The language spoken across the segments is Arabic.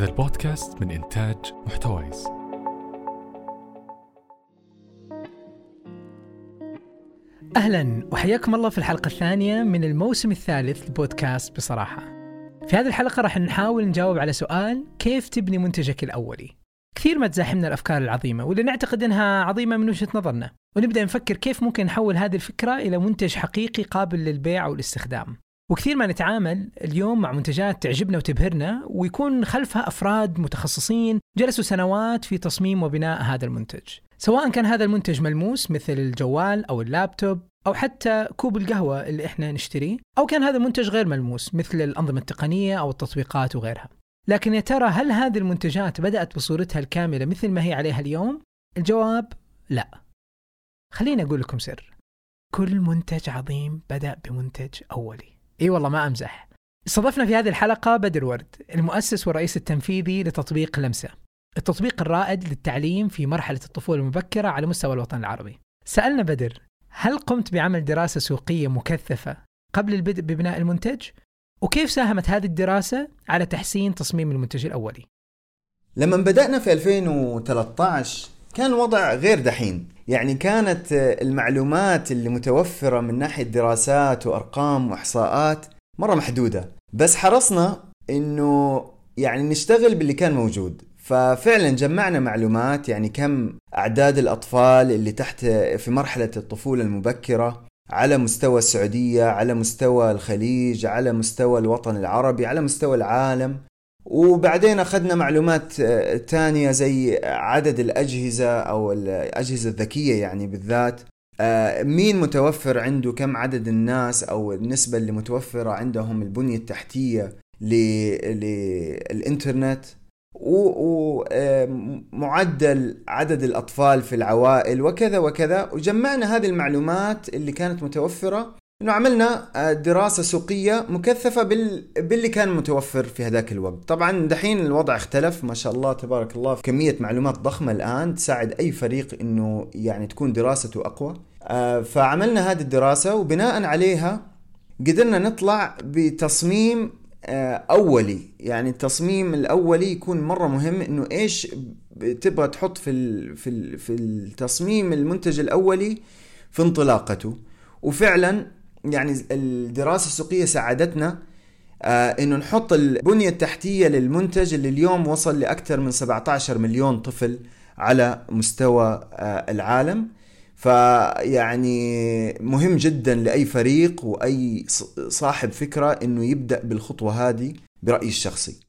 هذا البودكاست من إنتاج محتويس أهلا وحياكم الله في الحلقة الثانية من الموسم الثالث لبودكاست بصراحة. في هذه الحلقة راح نحاول نجاوب على سؤال كيف تبني منتجك الأولي؟ كثير ما تزاحمنا الأفكار العظيمة واللي نعتقد أنها عظيمة من وجهة نظرنا ونبدأ نفكر كيف ممكن نحول هذه الفكرة إلى منتج حقيقي قابل للبيع أو الاستخدام وكثير ما نتعامل اليوم مع منتجات تعجبنا وتبهرنا ويكون خلفها أفراد متخصصين جلسوا سنوات في تصميم وبناء هذا المنتج. سواء كان هذا المنتج ملموس مثل الجوال أو اللابتوب أو حتى كوب القهوة اللي إحنا نشتريه، أو كان هذا المنتج غير ملموس مثل الأنظمة التقنية أو التطبيقات وغيرها. لكن يا ترى هل هذه المنتجات بدأت بصورتها الكاملة مثل ما هي عليها اليوم؟ الجواب لا. خليني أقول لكم سر. كل منتج عظيم بدأ بمنتج أولي. إي والله ما أمزح استضفنا في هذه الحلقة بدر ورد المؤسس والرئيس التنفيذي لتطبيق لمسة التطبيق الرائد للتعليم في مرحلة الطفولة المبكرة على مستوى الوطن العربي سألنا بدر هل قمت بعمل دراسة سوقية مكثفة قبل البدء ببناء المنتج؟ وكيف ساهمت هذه الدراسة على تحسين تصميم المنتج الأولي؟ لما بدأنا في 2013 كان الوضع غير دحين. يعني كانت المعلومات اللي متوفرة من ناحية دراسات وأرقام وإحصاءات مرة محدودة. بس حرصنا إنه يعني نشتغل باللي كان موجود. ففعلا جمعنا معلومات يعني كم أعداد الأطفال اللي تحت في مرحلة الطفولة المبكرة على مستوى السعودية على مستوى الخليج على مستوى الوطن العربي على مستوى العالم. وبعدين أخذنا معلومات تانية زي عدد الأجهزة أو الأجهزة الذكية يعني بالذات. مين متوفر عنده؟ كم عدد الناس؟ أو النسبة اللي متوفرة عندهم البنية التحتية للانترنت ومعدل عدد الأطفال في العوائل وكذا وكذا. وجمعنا هذه المعلومات اللي كانت متوفرة إنه عملنا دراسة سوقية مكثفة بال... باللي كان متوفر في هذاك الوقت. طبعا دحين الوضع اختلف ما شاء الله تبارك الله في كمية معلومات ضخمة الآن تساعد أي فريق إنه يعني تكون دراسته أقوى. آه فعملنا هذه الدراسة وبناء عليها قدرنا نطلع بتصميم آه أولي. يعني التصميم الأولي يكون مرة مهم إنه إيش تبغى تحط في ال... في ال... في التصميم المنتج الأولي في انطلاقته. وفعلا يعني الدراسة السوقية ساعدتنا آه إنه نحط البنية التحتية للمنتج اللي اليوم وصل لأكثر من 17 مليون طفل على مستوى آه العالم. فيعني مهم جدا لأي فريق وأي صاحب فكرة إنه يبدأ بالخطوة هذه برأيي الشخصي.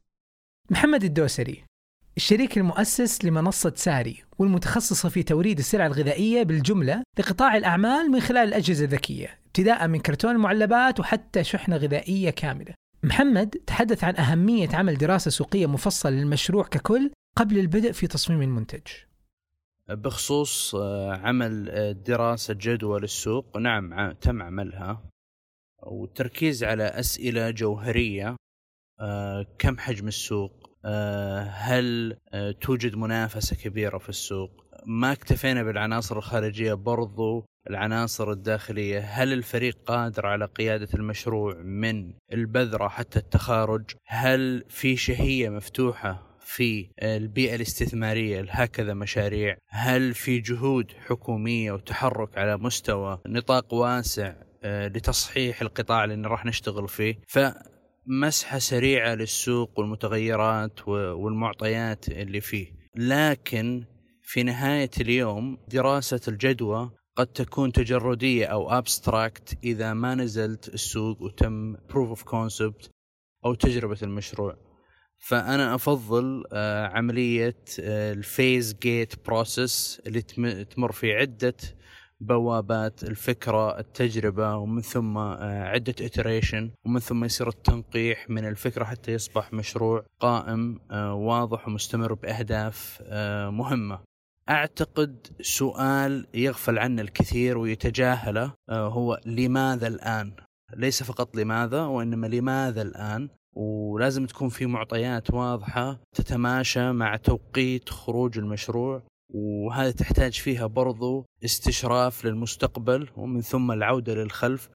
محمد الدوسري الشريك المؤسس لمنصة ساري والمتخصصة في توريد السلع الغذائية بالجملة لقطاع الأعمال من خلال الأجهزة الذكية. ابتداء من كرتون المعلبات وحتى شحنة غذائية كاملة. محمد تحدث عن أهمية عمل دراسة سوقية مفصلة للمشروع ككل قبل البدء في تصميم المنتج. بخصوص عمل دراسة جدوى للسوق نعم تم عملها. والتركيز على أسئلة جوهرية كم حجم السوق؟ هل توجد منافسة كبيرة في السوق؟ ما اكتفينا بالعناصر الخارجية برضو العناصر الداخلية. هل الفريق قادر على قيادة المشروع من البذرة حتى التخارج؟ هل في شهية مفتوحة في البيئة الاستثمارية لهكذا مشاريع؟ هل في جهود حكومية وتحرك على مستوى نطاق واسع لتصحيح القطاع اللي راح نشتغل فيه؟ ف مسحة سريعة للسوق والمتغيرات والمعطيات اللي فيه. لكن في نهاية اليوم دراسة الجدوى قد تكون تجريدية أو abstract إذا ما نزلت السوق وتم proof of concept أو تجربة المشروع. فأنا أفضل عملية ال phase gate process اللي تمر في عدة بوابات الفكرة التجربة ومن ثم عدة iteration ومن ثم يصير التنقيح من الفكرة حتى يصبح مشروع قائم واضح ومستمر بأهداف مهمة. أعتقد سؤال يغفل عنه الكثير ويتجاهله هو لماذا الآن؟ ليس فقط لماذا وإنما لماذا الآن؟ ولازم تكون في معطيات واضحة تتماشى مع توقيت خروج المشروع وهذه تحتاج فيها برضو استشراف للمستقبل ومن ثم العودة للخلف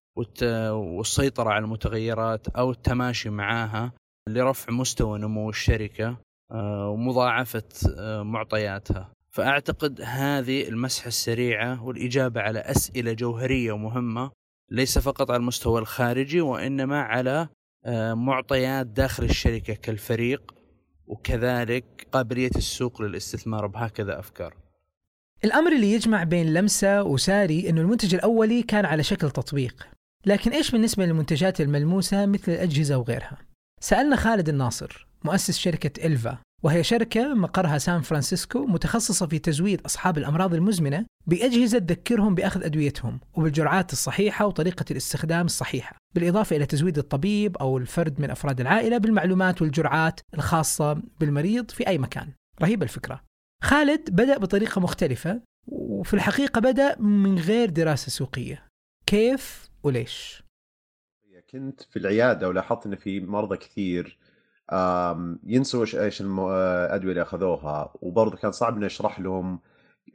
والسيطرة على المتغيرات أو التماشي معها لرفع مستوى نمو الشركة آه، ومضاعفة آه، معطياتها. فأعتقد هذه المسحة السريعة والإجابة على أسئلة جوهرية ومهمة ليس فقط على المستوى الخارجي وإنما على آه، معطيات داخل الشركة كالفريق وكذلك قابلية السوق للاستثمار بهكذا أفكار. الأمر اللي يجمع بين لمسة وساري إنه المنتج الأولي كان على شكل تطبيق، لكن إيش بالنسبة للمنتجات الملموسة مثل الأجهزة وغيرها؟ سألنا خالد الناصر مؤسس شركة إلفا وهي شركة مقرها سان فرانسيسكو متخصصة في تزويد أصحاب الأمراض المزمنة بأجهزة تذكرهم بأخذ أدويتهم وبالجرعات الصحيحة وطريقة الاستخدام الصحيحة بالإضافة إلى تزويد الطبيب أو الفرد من أفراد العائلة بالمعلومات والجرعات الخاصة بالمريض في أي مكان. رهيبة الفكرة. خالد بدأ بطريقة مختلفة وفي الحقيقة بدأ من غير دراسة سوقية. كيف وليش؟ كنت في العيادة ولاحظت إن في مرضى كثير ينسوا إيش إيش الأدوية اللي أخذوها. وبرضه كان صعب إني أشرح لهم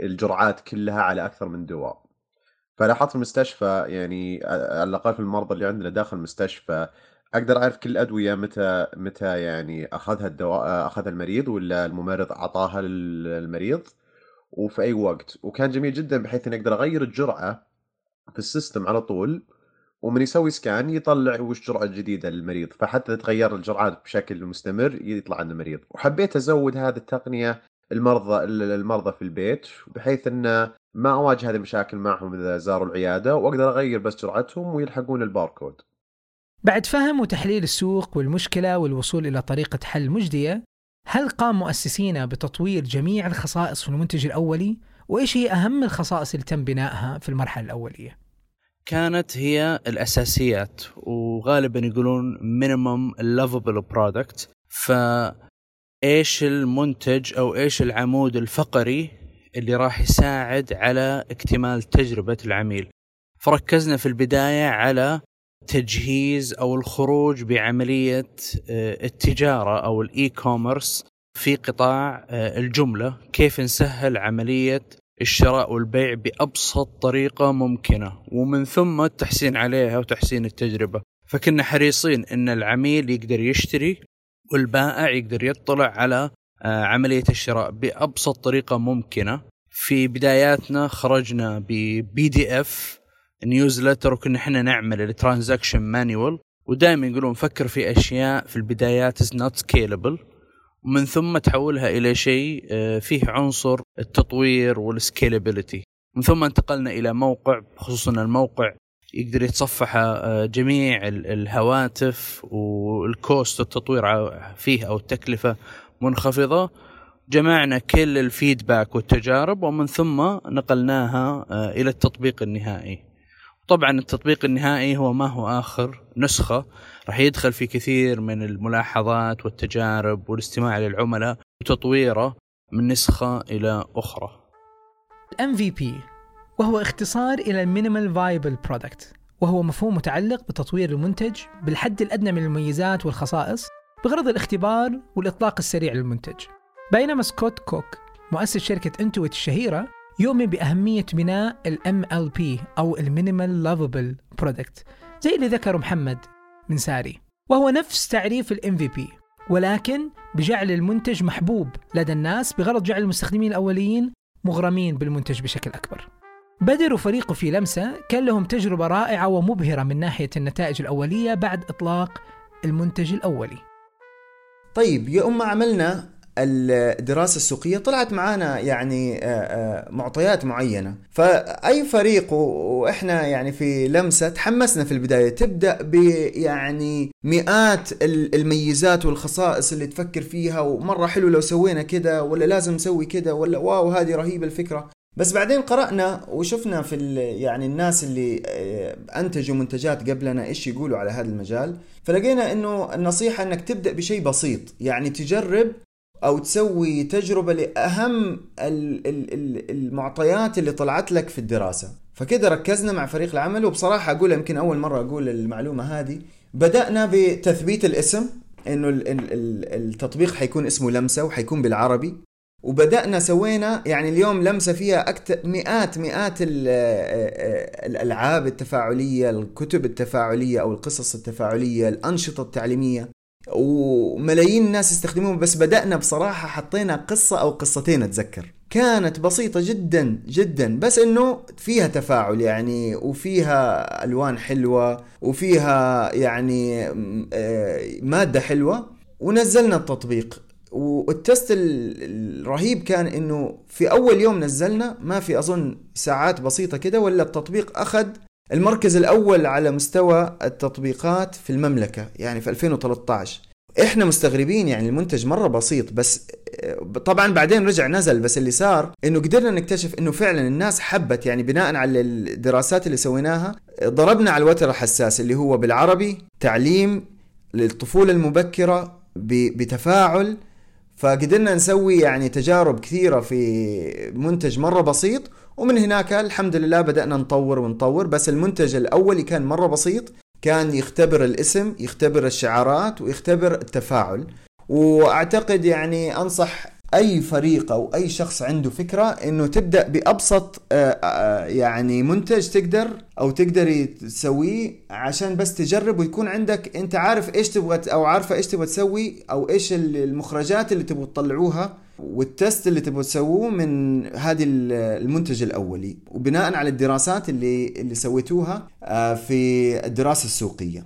الجرعات كلها على أكثر من دواء. فلاحظت في المستشفى يعني على الأقل في المرضى اللي عندنا داخل المستشفى أقدر أعرف كل الأدوية متى متى يعني أخذها الدواء أخذها المريض ولا الممرض أعطاها للمريض؟ وفي أي وقت. وكان جميل جدا بحيث إني أقدر أغير الجرعة في ال system على طول. ومن يسوي scan يطلع وش جرعة جديدة للمريض فحتى تتغير الجرعات بشكل مستمر يطلع عند المريض وحبيت أزود هذه التقنية المرضى المرضى في البيت بحيث أن ما أواجه هذه المشاكل معهم إذا زاروا العيادة وأقدر أغير بس جرعتهم ويلحقون الباركود بعد فهم وتحليل السوق والمشكلة والوصول إلى طريقة حل مجدية هل قام مؤسسينا بتطوير جميع الخصائص في المنتج الأولي؟ وإيش هي أهم الخصائص اللي تم بنائها في المرحلة الأولية؟ كانت هي الأساسيات وغالبا يقولون minimum lovable product ف إيش المنتج أو إيش العمود الفقري اللي راح يساعد على اكتمال تجربة العميل؟ فركزنا في البداية على تجهيز أو الخروج بعملية آه، التجارة أو ال e-commerce في قطاع آه، الجملة كيف نسهل عملية الشراء والبيع بأبسط طريقة ممكنة ومن ثم التحسين عليها وتحسين التجربة. فكنا حريصين أن العميل يقدر يشتري والبائع يقدر يطلع على آه، عملية الشراء بأبسط طريقة ممكنة. في بداياتنا خرجنا ب PDF newsletter وكنا إحنا نعمل ال transaction manual ودائما يقولون فكر في أشياء في البدايات is not scalable ومن ثم تحولها إلى شيء آه، فيه عنصر التطوير وال scalability من ثم انتقلنا إلى موقع خصوصا الموقع يقدر يتصفح آه، جميع الهواتف وال cost التطوير فيه أو التكلفة منخفضة. جمعنا كل ال feedback والتجارب ومن ثم نقلناها آه، إلى التطبيق النهائي. طبعا التطبيق النهائي هو ما هو آخر نسخة راح يدخل في كثير من الملاحظات والتجارب والاستماع للعملاء وتطويره من نسخة إلى أخرى. MVP وهو اختصار إلى ال minimal viable product وهو مفهوم متعلق بتطوير المنتج بالحد الأدنى من المميزات والخصائص بغرض الاختبار والإطلاق السريع للمنتج. بينما سكوت كوك مؤسس شركة إنتويت الشهيرة يؤمن بأهمية بناء ال MLP أو ال minimal lovable product زي اللي ذكره محمد من ساري. وهو نفس تعريف ال MVP ولكن بجعل المنتج محبوب لدى الناس بغرض جعل المستخدمين الأوليين مغرمين بالمنتج بشكل أكبر. بدر وفريقه في لمسة كان لهم تجربة رائعة ومبهرة من ناحية النتائج الأولية بعد إطلاق المنتج الأولي. طيب يوم ما عملنا الدراسة السوقية طلعت معانا يعني آه، آه، معطيات معينة. فأي فريق وإحنا يعني في لمسة تحمسنا في البداية. تبدأ بيعني مئات الميزات والخصائص اللي تفكر فيها ومرة حلو لو سوينا كده ولا لازم نسوي كده ولا واو هذه رهيبة الفكرة. بس بعدين قرأنا وشفنا في يعني الناس اللي آه، أنتجوا منتجات قبلنا إيش يقولوا على هذا المجال. فلقينا إنه النصيحة إنك تبدأ بشيء بسيط. يعني تجرب أو تسوي تجربة لأهم المعطيات اللي طلعت لك في الدراسة. فكده ركزنا مع فريق العمل وبصراحة أقول يمكن أول مرة أقول المعلومة هذه. بدأنا بتثبيت الاسم إنه التطبيق حيكون اسمه لمسة وحيكون بالعربي. وبدأنا سوينا يعني اليوم لمسة فيها أكتر مئات مئات الألعاب التفاعلية الكتب التفاعلية أو القصص التفاعلية الأنشطة التعليمية. وملايين الناس يستخدموه بس بدأنا بصراحة حطينا قصة أو قصتين أتذكر. كانت بسيطة جدا جدا بس إنه فيها تفاعل يعني وفيها ألوان حلوة وفيها يعني آه، مادة حلوة ونزلنا التطبيق. والتست الرهيب كان إنه في أول يوم نزلنا ما في أظن ساعات بسيطة كده ولا التطبيق أخذ المركز الأول على مستوى التطبيقات في المملكة يعني في 2013 إحنا مستغربين يعني المنتج مرة بسيط بس طبعا بعدين رجع نزل بس اللي صار إنه قدرنا نكتشف إنه فعلا الناس حبت يعني بناء على الدراسات اللي سويناها ضربنا على الوتر الحساس اللي هو بالعربي تعليم للطفولة المبكرة بتفاعل. فقدرنا نسوي يعني تجارب كثيرة في منتج مرة بسيط ومن هناك الحمد لله بدأنا نطور ونطور بس المنتج الأولي كان مرة بسيط كان يختبر الاسم يختبر الشعارات ويختبر التفاعل. وأعتقد يعني أنصح أي فريق أو أي شخص عنده فكرة إنه تبدأ بأبسط آه، آه، يعني منتج تقدر أو تقدر تسويه عشان بس تجرب ويكون عندك أنت عارف إيش تبغى أو عارفة إيش تبغى تسوي أو إيش المخرجات اللي تبغى تطلعوها والتست اللي تبغوا تسووه من هذه المنتج الأولي. وبناء على الدراسات اللي اللي سويتوها آه، في الدراسة السوقية.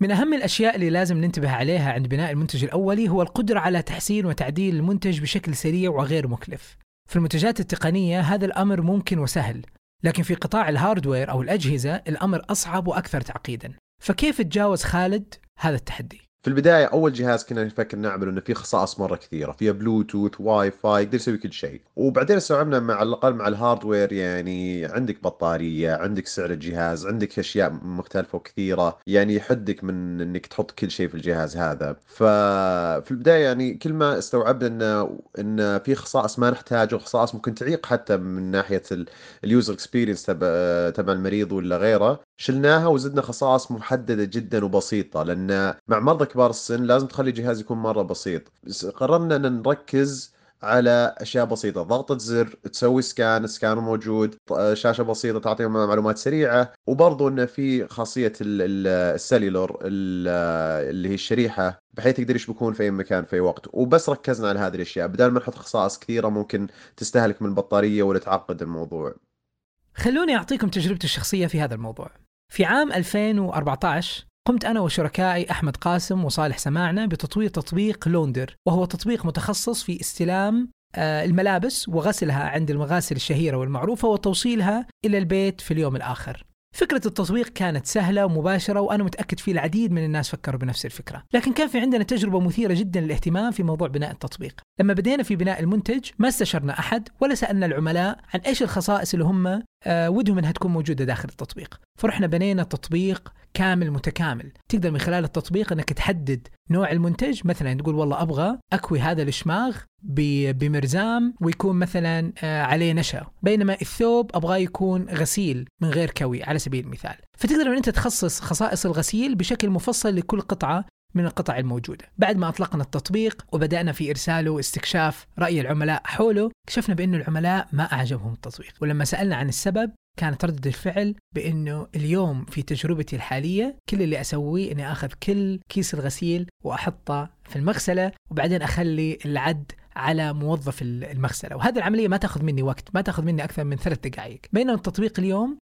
من أهم الأشياء اللي لازم ننتبه عليها عند بناء المنتج الأولي هو القدرة على تحسين وتعديل المنتج بشكل سريع وغير مكلف. في المنتجات التقنية هذا الأمر ممكن وسهل، لكن في قطاع ال hardware أو الأجهزة الأمر أصعب وأكثر تعقيدا. فكيف تجاوز خالد هذا التحدي؟ في البداية أول جهاز كنا نفكر نعمله إنه فيه خصائص مرة كثيرة فيها بلوتوث واي فاي يقدر يسوي كل شيء. وبعدين استوعبنا مع الأقل مع ال hardware يعني عندك بطارية عندك سعر الجهاز عندك أشياء مختلفة وكثيرة يعني يحدك من إنك تحط كل شيء في الجهاز هذا. ففي البداية يعني كل ما استوعبنا ان ان في خصائص ما نحتاجه خصائص ممكن تعيق حتى من ناحية ال user experience تبع تبع المريض ولا غيره شلناها وزدنا خصائص محددة جدا وبسيطة لأن مع مرضى كبار السن لازم تخلي الجهاز يكون مرة بسيط. قررنا إن نركز على أشياء بسيطة ضغطة زر تسوي scan scan موجود شاشة بسيطة تعطيهم معلومات سريعة وبرضه انه في خاصية ال cellular اللي هي الشريحة بحيث يقدر يشبكون في أي مكان في أي وقت. وبس ركزنا على هذه الأشياء. بدل ما نحط خصائص كثيرة ممكن تستهلك من البطاريه ولا تعقد الموضوع. خلوني أعطيكم تجربتي الشخصية في هذا الموضوع. في عام 2014 قمت أنا وشركائي أحمد قاسم وصالح سماعنا بتطوير تطبيق لوندر وهو تطبيق متخصص في استلام آه، الملابس وغسلها عند المغاسل الشهيرة والمعروفة وتوصيلها إلى البيت في اليوم الآخر. فكرة التطبيق كانت سهلة ومباشرة وأنا متأكد في العديد من الناس فكروا بنفس الفكرة. لكن كان في عندنا تجربة مثيرة جدا للاهتمام في موضوع بناء التطبيق. لما بدينا في بناء المنتج ما استشرنا أحد ولا سألنا العملاء عن إيش الخصائص اللي هم آه ودهم إنها تكون موجودة داخل التطبيق. فرحنا بنينا تطبيق كامل متكامل. تقدر من خلال التطبيق إنك تحدد نوع المنتج. مثلا تقول والله أبغى أكوي هذا الشماغ بمرزام ويكون مثلا آه، عليه نشا. بينما الثوب أبغاه يكون غسيل من غير كوي على سبيل المثال. فتقدر إن أنت تخصص خصائص الغسيل بشكل مفصل لكل قطعة من القطع الموجودة. بعد ما أطلقنا التطبيق وبدأنا في إرساله واستكشاف رأي العملاء حوله اكتشفنا بأن العملاء ما أعجبهم التطبيق. ولما سألنا عن السبب كانت ردة الفعل بأنه اليوم في تجربتي الحالية كل اللي أسويه أني أخذ كل كيس الغسيل وأحطه في المغسلة وبعدين أخلي العد على موظف المغسلة. وهذه العملية ما تأخذ مني وقت ما تأخذ مني أكثر من ثلاث دقائق بينما التطبيق اليوم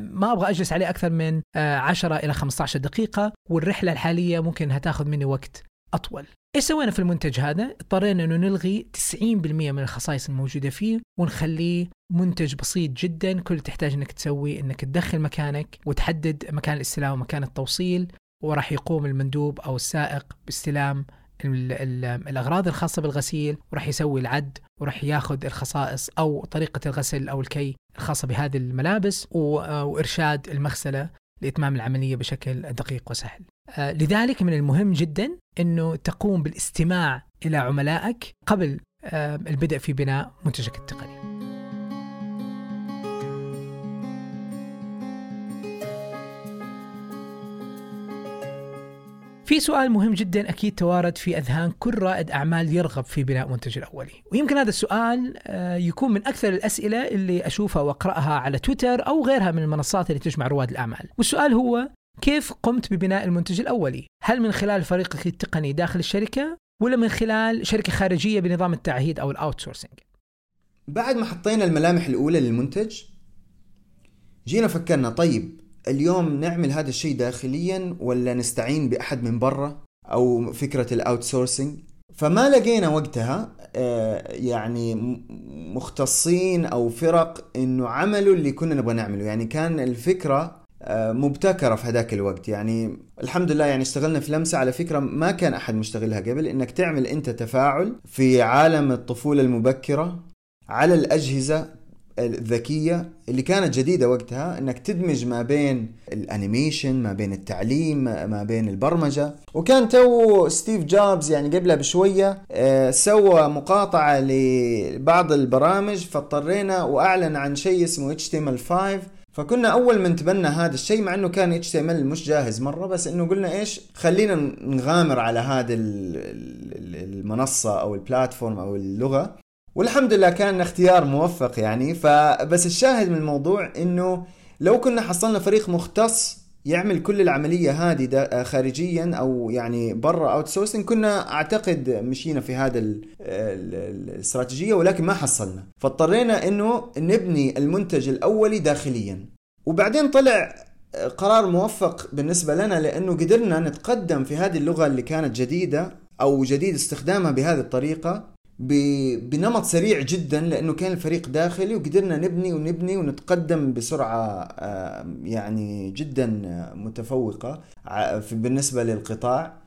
ما أبغى أجلس عليه أكثر من 10 إلى 15 دقيقة والرحلة الحالية ممكن إنها تأخذ مني وقت أطول. إيش سوينا في المنتج هذا؟ اضطرينا إنه نلغي 90% من الخصائص الموجودة فيه ونخليه منتج بسيط جدا كل تحتاج إنك تسوي إنك تدخل مكانك وتحدد مكان الاستلام ومكان التوصيل وراح يقوم المندوب أو السائق باستلام الأغراض الخاصة بالغسيل وراح يسوي العد وراح ياخذ الخصائص أو طريقة الغسل أو الكي الخاصة بهذه الملابس وإرشاد المغسلة لإتمام العملية بشكل دقيق وسهل. آه، لذلك من المهم جدا إنه تقوم بالاستماع إلى عملائك قبل آه، البدء في بناء منتجك التقني. في سؤال مهم جدا أكيد توارد في أذهان كل رائد أعمال يرغب في بناء منتج الأولي، ويمكن هذا السؤال آه، يكون من أكثر الأسئلة اللي أشوفها وأقرأها على تويتر أو غيرها من المنصات اللي تجمع رواد الأعمال، والسؤال هو كيف قمت ببناء المنتج الأولي؟ هل من خلال فريقك التقني داخل الشركة ولا من خلال شركة خارجية بنظام التعهيد أو ال outsourcing؟ بعد ما حطينا الملامح الأولى للمنتج جينا فكرنا طيب اليوم نعمل هذا الشيء داخليا ولا نستعين بأحد من برا؟ أو فكرة ال outsourcing فما لقينا وقتها آه، يعني مختصين أو فرق إنه عملوا اللي كنا نبغى نعمله. يعني كان الفكرة آه، مبتكرة في هذاك الوقت. يعني الحمد لله يعني اشتغلنا في لمسة على فكرة ما كان أحد مشتغلها قبل. إنك تعمل أنت تفاعل في عالم الطفولة المبكرة على الأجهزة الذكية اللي كانت جديدة وقتها إنك تدمج ما بين ال animation ما بين التعليم ما بين البرمجة. وكان تو ستيف جوبز يعني قبلها بشوية آه، سوى مقاطعة لبعض البرامج فاضطرينا وأعلن عن شيء اسمه HTML5 فكنا أول من تبنى هذا الشيء مع إنه كان HTML مش جاهز مرة بس إنه قلنا إيش خلينا نغامر على ال- المنصة أو ال platform أو اللغة. والحمد لله كان اختيار موفق يعني. فبس الشاهد من الموضوع إنه لو كنا حصلنا فريق مختص يعمل كل العملية هذه خارجيا أو يعني برا outsourcing كنا أعتقد مشينا في هذا ال- ال- الاستراتيجية ولكن ما حصلنا. فاضطرينا إنه نبني المنتج الأولي داخليا. وبعدين طلع قرار موفق بالنسبة لنا لأنه قدرنا نتقدم في هذه اللغة اللي كانت جديدة أو جديد استخدامها بهذه الطريقة. بنمط سريع جدا لأنه كان الفريق داخلي وقدرنا نبني ونبني ونتقدم بسرعة آه، يعني جدا آه، متفوقه بالنسبة للقطاع.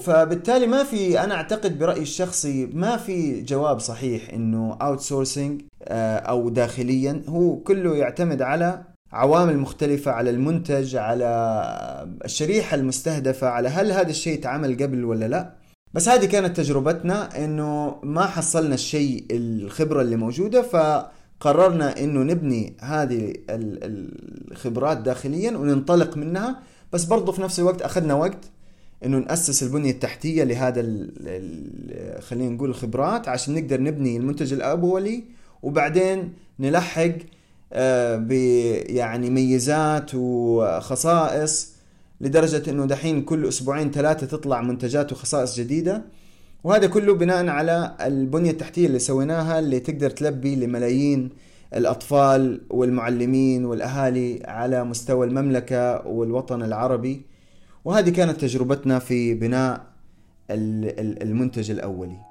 فبالتالي ما في أنا أعتقد برأيي الشخصي ما في جواب صحيح إنه outsourcing أو داخليا. هو كله يعتمد على عوامل مختلفة على المنتج على الشريحة المستهدفة على هل هذا الشيء اتعمل قبل ولا لا. بس هذه كانت تجربتنا إنه ما حصلنا الشيء الخبرة اللي موجودة فقررنا إنه نبني هذه ال- الخبرات داخليا وننطلق منها. بس برضو في نفس الوقت أخذنا وقت إنه نأسس البنية التحتية لهذا خلينا نقول الخبرات عشان نقدر نبني المنتج الأولي وبعدين نلحق آه، ب يعني ميزات وخصائص لدرجة إنه دحين كل أسبوعين ثلاثة تطلع منتجات وخصائص جديدة. وهذا كله بناء على البنية التحتية اللي سويناها اللي تقدر تلبي لملايين الأطفال والمعلمين والأهالي على مستوى المملكة والوطن العربي. وهذه كانت تجربتنا في بناء ال- ال- المنتج الأولي.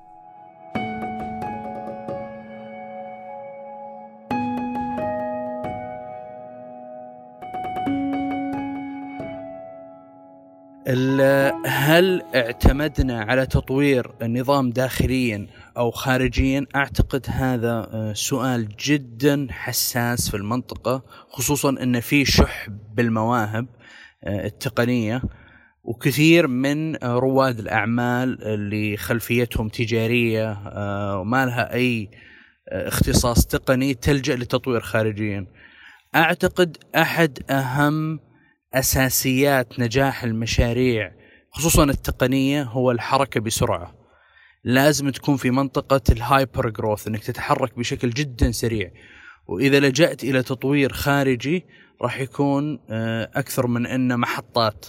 هل اعتمدنا على تطوير النظام داخليا أو خارجيا؟ أعتقد هذا آه، سؤال جدا حساس في المنطقة خصوصا إن في شح بالمواهب آه، التقنية وكثير من رواد الأعمال اللي خلفيتهم تجارية آه، وما لها أي اختصاص تقني تلجأ للتطوير خارجيا. أعتقد أحد أهم أساسيات نجاح المشاريع خصوصا التقنية هو الحركة بسرعة. لازم تكون في منطقة الهايبر جروث إنك تتحرك بشكل جدا سريع. وإذا لجأت إلى تطوير خارجي راح يكون آه، أكثر من إنه محطات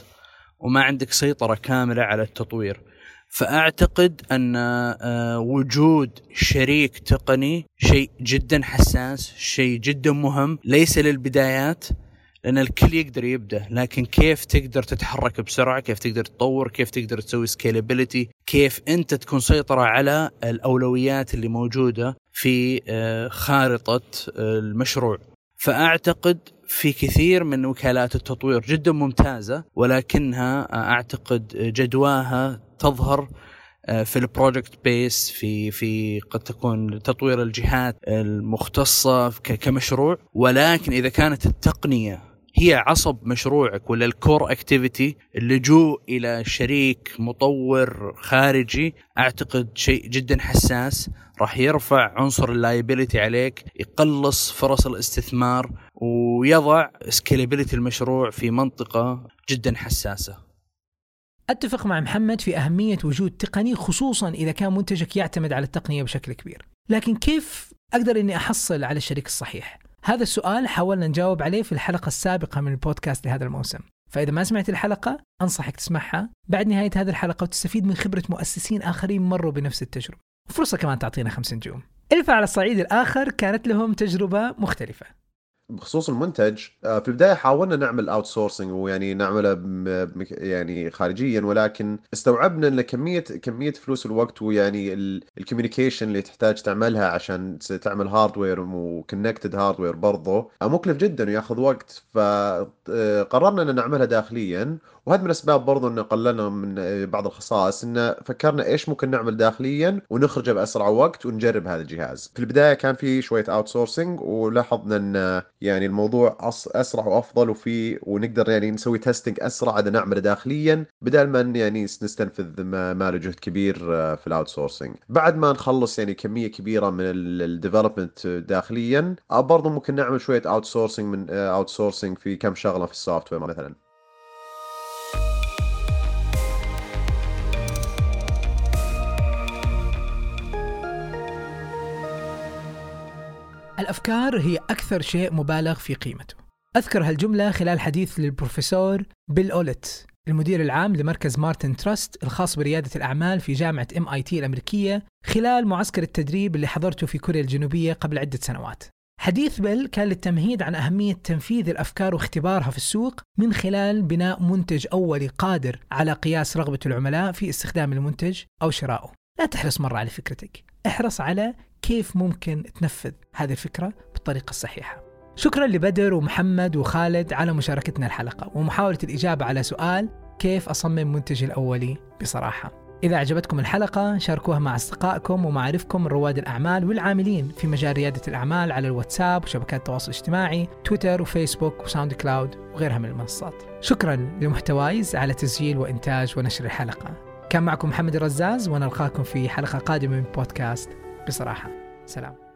وما عندك سيطرة كاملة على التطوير. فأعتقد أن آه، وجود شريك تقني شيء جدا حساس، شيء جدا مهم، ليس للبدايات لأن الكل يقدر يبدأ لكن كيف تقدر تتحرك بسرعة؟ كيف تقدر تطور؟ كيف تقدر تسوي سكيلابيلتي كيف أنت تكون سيطرة على الأولويات اللي موجودة في آه، خارطة آه، المشروع؟ فأعتقد في كثير من وكالات التطوير جدا ممتازة ولكنها آه، أعتقد جدواها تظهر في ال project base في في قد تكون تطوير الجهات المختصة كمشروع. ولكن إذا كانت التقنية هي عصب مشروعك ولا ال core activity اللجوء إلى شريك مطور خارجي أعتقد شيء جدا حساس. راح يرفع عنصر ال liability عليك يقلص فرص الاستثمار ويضع scalability المشروع في منطقة جدا حساسة. أتفق مع محمد في أهمية وجود تقني خصوصا إذا كان منتجك يعتمد على التقنية بشكل كبير. لكن كيف أقدر إني أحصل على الشريك الصحيح؟ هذا السؤال حاولنا نجاوب عليه في الحلقة السابقة من البودكاست لهذا الموسم. فإذا ما سمعت الحلقة أنصحك تسمعها. بعد نهاية هذه الحلقة وتستفيد من خبرة مؤسسين آخرين مروا بنفس التجربة. وفرصة كمان تعطينا خمس نجوم إلفا على الصعيد الآخر كانت لهم تجربة مختلفة. بخصوص المنتج آه، في البداية حاولنا نعمل outsourcing ويعني نعمله يعني خارجيا ولكن استوعبنا إن كمية كمية فلوس الوقت ويعني ال communication اللي تحتاج تعملها عشان تعمل hardware و connected hardware برضه آه، مكلف جدا وياخذ وقت. فقررنا إن نعملها داخليا وهذا من الأسباب برضو إنه قللنا من آه، بعض الخصائص إنه فكرنا إيش ممكن نعمل داخليا ونخرجه بأسرع وقت ونجرب هذا الجهاز. في البداية كان في شوية outsourcing ولاحظنا إن يعني الموضوع أسرع وأفضل وفي ونقدر يعني نسوي testing أسرع إذا نعمله داخليا بدل ما يعني نستنفذ ما, له جهد كبير آه، في ال outsourcing. بعد ما نخلص يعني كمية كبيرة من ال development داخليا آه، برضو ممكن نعمل شوية outsourcing من outsourcing في كم شغلة في ال software مثلا. الأفكار هي أكثر شيء مبالغ في قيمته. أذكر هالجملة خلال حديث للبروفيسور بيل أوليت المدير العام لمركز مارتن تراست الخاص بريادة الأعمال في جامعة MIT الأمريكية خلال معسكر التدريب اللي حضرته في كوريا الجنوبية قبل عدة سنوات. حديث بيل كان للتمهيد عن أهمية تنفيذ الأفكار واختبارها في السوق من خلال بناء منتج أولي قادر على قياس رغبة العملاء في استخدام المنتج أو شرائه لا تحرص مرة على فكرتك احرص على كيف ممكن تنفذ هذه الفكرة بالطريقة الصحيحة. شكرا لبدر ومحمد وخالد على مشاركتنا الحلقة ومحاولة الإجابة على سؤال كيف أصمم منتجي الأولي بصراحة. إذا أعجبتكم الحلقة شاركوها مع أصدقائكم ومعارفكم رواد الأعمال والعاملين في مجال ريادة الأعمال على الواتساب وشبكات التواصل الاجتماعي تويتر وفيسبوك وساوند كلاود وغيرها من المنصات. شكرا لمحتوايز على تسجيل وإنتاج ونشر الحلقة. كان معكم محمد الرزاز ونلقاكم في حلقة قادمة من بودكاست بصراحة. سلام.